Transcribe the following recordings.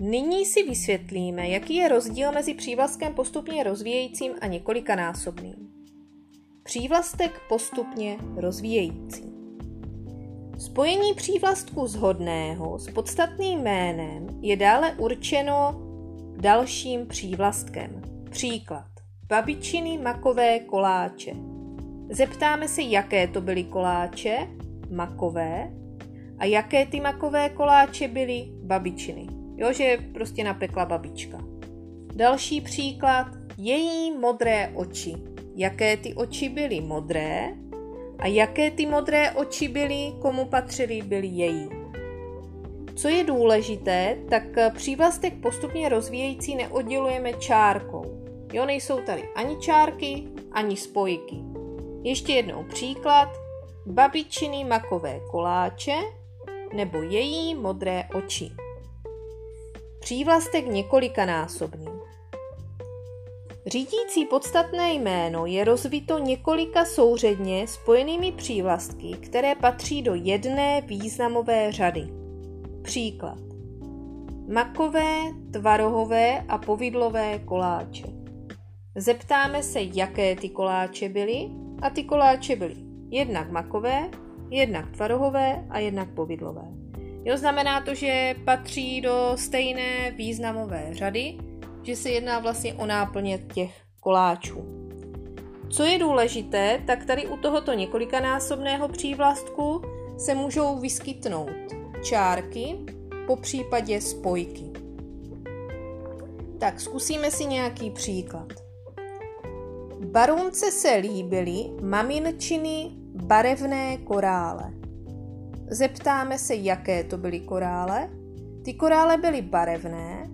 Nyní si vysvětlíme, jaký je rozdíl mezi přívlastkem postupně rozvíjejícím a několikanásobným. Přívlastek postupně rozvíjející. Spojení přívlastku zhodného s podstatným jménem je dále určeno dalším přívlastkem. Příklad. Babičiny makové koláče. Zeptáme se, jaké to byly koláče, makové, a jaké ty makové koláče byly, babičiny. Jo, že prostě napekla babička. Další příklad, její modré oči. Jaké ty oči byly modré a jaké ty modré oči byly, komu patřily, byly její. Co je důležité, tak přívlastek postupně rozvíjející neoddělujeme čárkou. Jo, nejsou tady ani čárky, ani spojky. Ještě jednou příklad. Babičiny makové koláče nebo její modré oči. Přívlastek několikanásobný. Řídící podstatné jméno je rozvito několika souředně spojenými přívlastky, které patří do jedné významové řady. Příklad. Makové, tvarohové a povidlové koláče. Zeptáme se, jaké ty koláče byly a ty koláče byly jednak makové, jednak tvarohové a jednak povidlové. Jo, znamená to, že patří do stejné významové řady, že se jedná vlastně o náplně těch koláčů. Co je důležité, tak tady u tohoto několikanásobného přívlastku se můžou vyskytnout čárky, po případě spojky. Tak zkusíme si nějaký příklad. Barunce se líbily maminčiny barevné korále. Zeptáme se, jaké to byly korále. Ty korále byly barevné.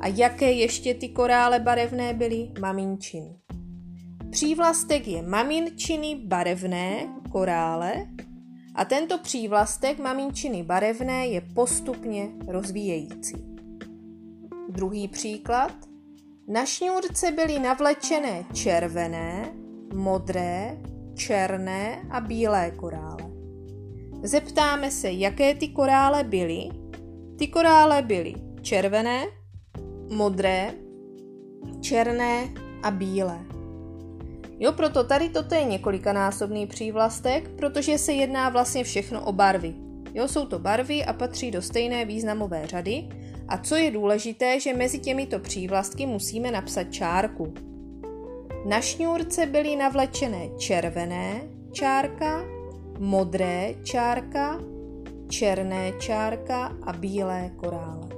A jaké ještě ty korále barevné byly? Maminčiny. Přívlastek je maminčiny barevné korále a tento přívlastek maminčiny barevné je postupně rozvíjející. Druhý příklad. Na šňůrce byly navlečené červené, modré, černé a bílé korále. Zeptáme se, jaké ty korále byly. Ty korále byly červené, modré, černé a bílé. Jo, proto tady toto je několikanásobný přívlastek, protože se jedná vlastně všechno o barvy. Jo, jsou to barvy a patří do stejné významové řady. A co je důležité, že mezi těmito přívlastky musíme napsat čárku. Na šňůrce byly navlečené červené čárka, modré čárka, černé čárka a bílé korále.